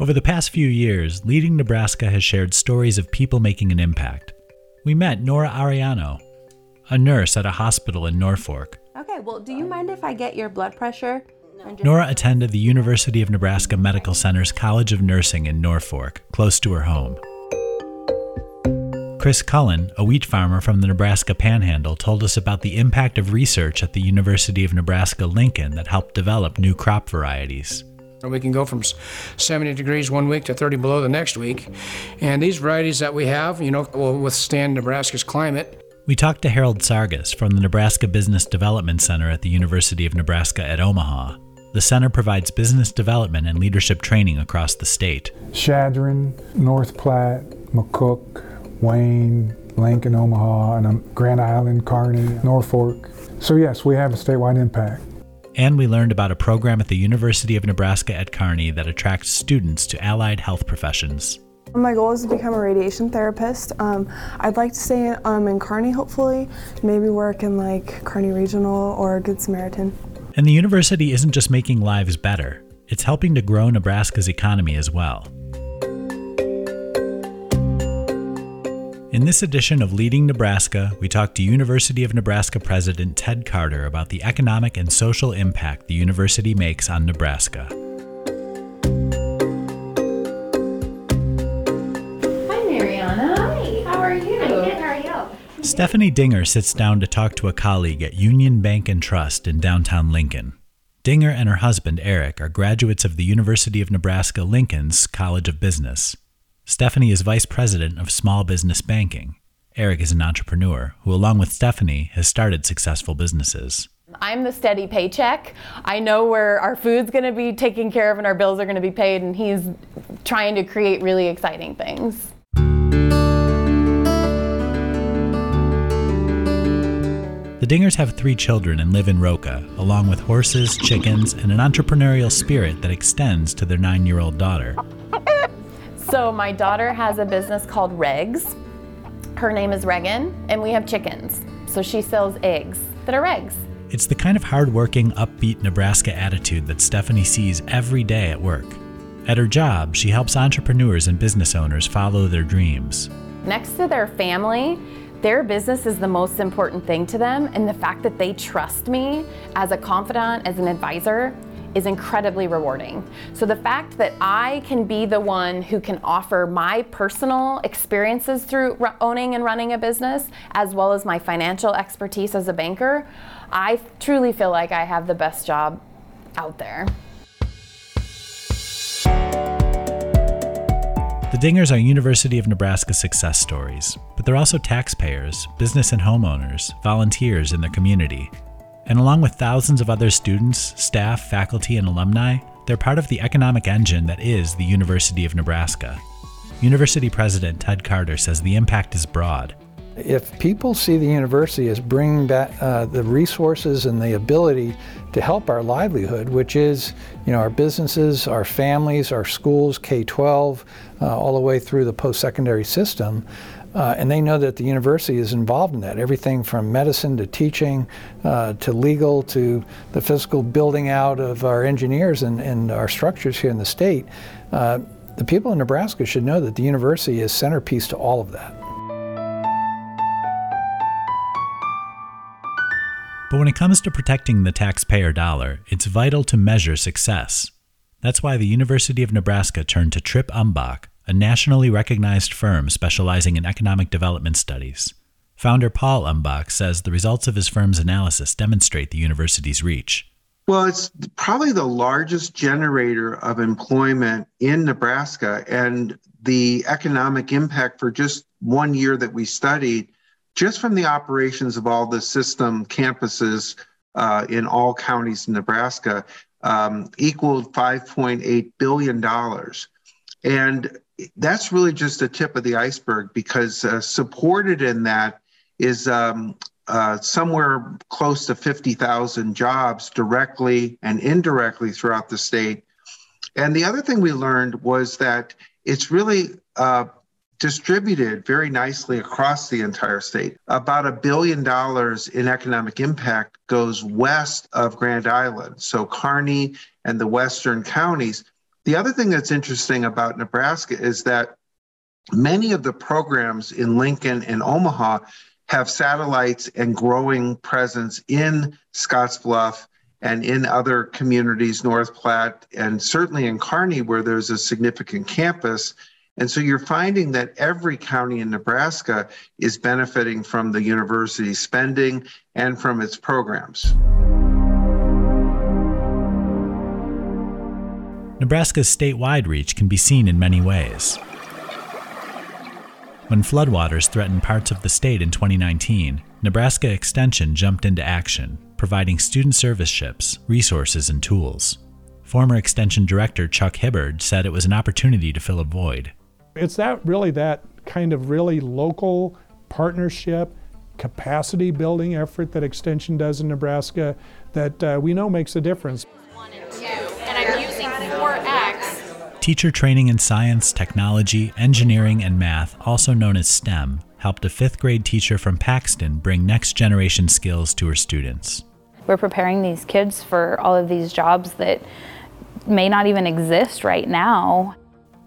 Over the past few years, Leading Nebraska has shared stories of people making an impact. We met Nora Ariano, a nurse at a hospital in Norfolk. Okay, well, do you mind if I get your blood pressure? Nora attended the University of Nebraska Medical Center's College of Nursing in Norfolk, close to her home. Chris Cullen, a wheat farmer from the Nebraska Panhandle, told us about the impact of research at the University of Nebraska Lincoln that helped develop new crop varieties. We can go from 70 degrees one week to 30 below the next week. And these varieties that we have, you know, will withstand Nebraska's climate. We talked to Harold Sargas from the Nebraska Business Development Center at the University of Nebraska at Omaha. The center provides business development and leadership training across the state. Chadron, North Platte, McCook, Wayne, Lincoln, Omaha, and um, Grand Island, Kearney, Norfolk. So, yes, we have a statewide impact. And we learned about a program at the University of Nebraska at Kearney that attracts students to allied health professions. My goal is to become a radiation therapist. Um, I'd like to stay um, in Kearney, hopefully, maybe work in like Kearney Regional or Good Samaritan. And the university isn't just making lives better, it's helping to grow Nebraska's economy as well. In this edition of Leading Nebraska, we talk to University of Nebraska President Ted Carter about the economic and social impact the university makes on Nebraska. Hi, Mariana. Hi. How are you? I'm good. How are you? Stephanie Dinger sits down to talk to a colleague at Union Bank and Trust in downtown Lincoln. Dinger and her husband, Eric, are graduates of the University of Nebraska Lincoln's College of Business. Stephanie is vice president of small business banking. Eric is an entrepreneur who, along with Stephanie, has started successful businesses. I'm the steady paycheck. I know where our food's going to be taken care of and our bills are going to be paid, and he's trying to create really exciting things. The Dingers have three children and live in Roca, along with horses, chickens, and an entrepreneurial spirit that extends to their nine year old daughter. So, my daughter has a business called Regs. Her name is Regan, and we have chickens. So, she sells eggs that are Regs. It's the kind of hardworking, upbeat Nebraska attitude that Stephanie sees every day at work. At her job, she helps entrepreneurs and business owners follow their dreams. Next to their family, their business is the most important thing to them, and the fact that they trust me as a confidant, as an advisor, is incredibly rewarding. So the fact that I can be the one who can offer my personal experiences through owning and running a business, as well as my financial expertise as a banker, I truly feel like I have the best job out there. The Dingers are University of Nebraska success stories, but they're also taxpayers, business and homeowners, volunteers in their community. And along with thousands of other students, staff, faculty, and alumni, they're part of the economic engine that is the University of Nebraska. University President Ted Carter says the impact is broad. If people see the university as bringing back uh, the resources and the ability to help our livelihood, which is, you know, our businesses, our families, our schools, K-12, uh, all the way through the post-secondary system, uh, and they know that the university is involved in that. Everything from medicine to teaching uh, to legal to the physical building out of our engineers and, and our structures here in the state. Uh, the people in Nebraska should know that the university is centerpiece to all of that. But when it comes to protecting the taxpayer dollar, it's vital to measure success. That's why the University of Nebraska turned to Tripp Umbach, a nationally recognized firm specializing in economic development studies. Founder Paul Umbach says the results of his firm's analysis demonstrate the university's reach. Well, it's probably the largest generator of employment in Nebraska, and the economic impact for just one year that we studied, just from the operations of all the system campuses uh, in all counties in Nebraska, um, equaled $5.8 billion. And that's really just the tip of the iceberg because uh, supported in that is um, uh, somewhere close to 50,000 jobs directly and indirectly throughout the state. And the other thing we learned was that it's really uh, distributed very nicely across the entire state. About a billion dollars in economic impact goes west of Grand Island. So Kearney and the western counties The other thing that's interesting about Nebraska is that many of the programs in Lincoln and Omaha have satellites and growing presence in Scottsbluff and in other communities, North Platte, and certainly in Kearney, where there's a significant campus. And so you're finding that every county in Nebraska is benefiting from the university spending and from its programs. Nebraska's statewide reach can be seen in many ways. When floodwaters threatened parts of the state in 2019, Nebraska Extension jumped into action, providing student service ships, resources, and tools. Former Extension Director Chuck Hibberd said it was an opportunity to fill a void. It's that really that kind of really local partnership, capacity building effort that Extension does in Nebraska that uh, we know makes a difference. Teacher training in science, technology, engineering, and math, also known as STEM, helped a fifth grade teacher from Paxton bring next generation skills to her students. We're preparing these kids for all of these jobs that may not even exist right now.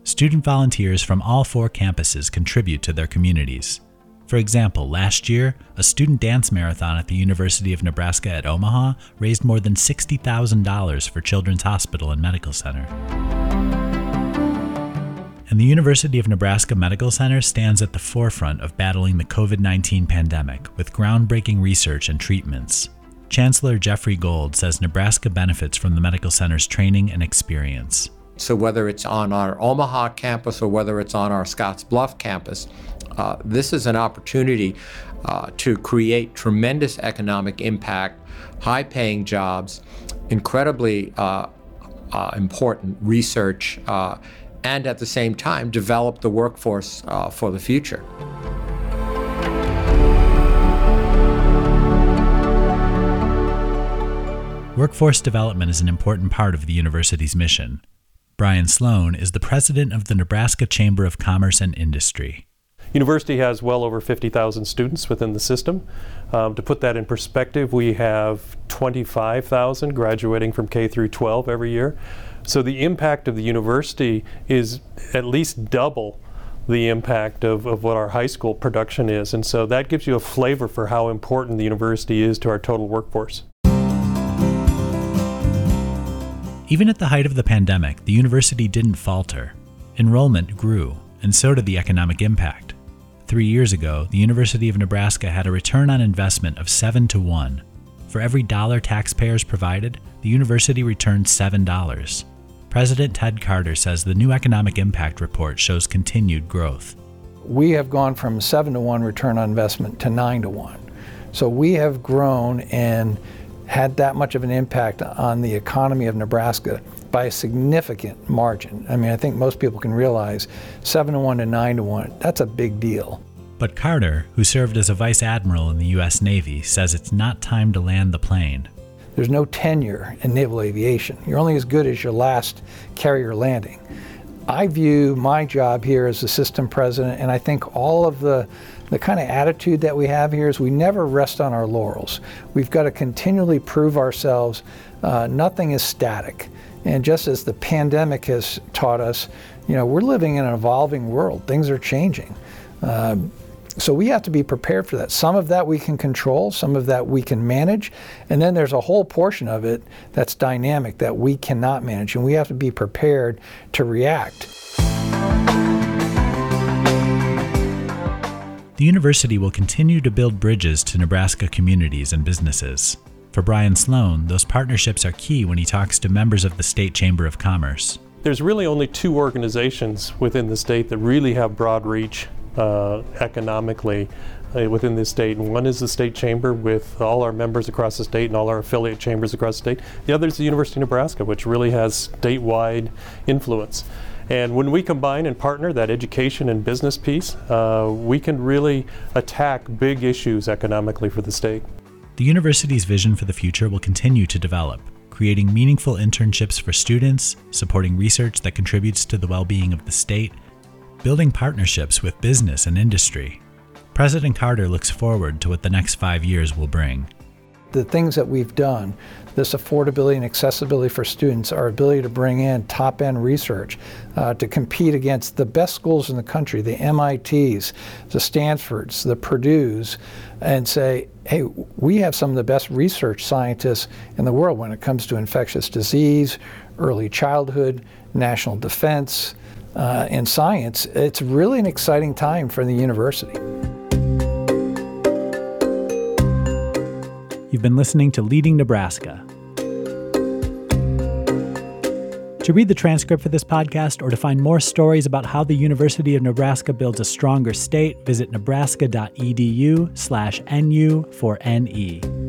Student volunteers from all four campuses contribute to their communities. For example, last year, a student dance marathon at the University of Nebraska at Omaha raised more than $60,000 for Children's Hospital and Medical Center. And the University of Nebraska Medical Center stands at the forefront of battling the COVID 19 pandemic with groundbreaking research and treatments. Chancellor Jeffrey Gold says Nebraska benefits from the medical center's training and experience. So, whether it's on our Omaha campus or whether it's on our Scottsbluff campus, uh, this is an opportunity uh, to create tremendous economic impact, high paying jobs, incredibly uh, uh important research uh, and at the same time develop the workforce uh, for the future. Workforce development is an important part of the university's mission. Bryan Slone is the president of the Nebraska Chamber of Commerce and Industry. University has well over 50,000 students within the system. Um, to put that in perspective, we have 25,000 graduating from K through 12 every year. So the impact of the university is at least double the impact of, of what our high school production is. And so that gives you a flavor for how important the university is to our total workforce. Even at the height of the pandemic, the university didn't falter. Enrollment grew, and so did the economic impact. Three years ago, the University of Nebraska had a return on investment of 7 to 1. For every dollar taxpayers provided, the university returned $7. President Ted Carter says the new economic impact report shows continued growth. We have gone from 7 to 1 return on investment to 9 to 1. So we have grown and had that much of an impact on the economy of Nebraska by a significant margin. I mean, I think most people can realize 7 to 1 to 9 to 1, that's a big deal. But Carter, who served as a vice admiral in the U.S. Navy, says it's not time to land the plane. There's no tenure in naval aviation. You're only as good as your last carrier landing. I view my job here as the system president, and I think all of the the kind of attitude that we have here is we never rest on our laurels. We've got to continually prove ourselves. Uh, nothing is static. And just as the pandemic has taught us, you know, we're living in an evolving world. Things are changing. Uh, so we have to be prepared for that. Some of that we can control, some of that we can manage, and then there's a whole portion of it that's dynamic that we cannot manage, and we have to be prepared to react. The university will continue to build bridges to Nebraska communities and businesses. For Bryan Slone, those partnerships are key when he talks to members of the State Chamber of Commerce. There's really only two organizations within the state that really have broad reach uh, economically uh, within the state. And one is the state chamber with all our members across the state and all our affiliate chambers across the state. The other is the University of Nebraska, which really has statewide influence. And when we combine and partner that education and business piece, uh, we can really attack big issues economically for the state. The university's vision for the future will continue to develop, creating meaningful internships for students, supporting research that contributes to the well being of the state, building partnerships with business and industry. President Carter looks forward to what the next five years will bring. the things that we've done, this affordability and accessibility for students, our ability to bring in top end research, uh, to compete against the best schools in the country, the MITs, the Stanfords, the Purdue's, and say, hey, we have some of the best research scientists in the world when it comes to infectious disease, early childhood, national defense, uh, and science. It's really an exciting time for the university. You've been listening to Leading Nebraska. To read the transcript for this podcast or to find more stories about how the University of Nebraska builds a stronger state, visit nebraska.edu slash NU for NE.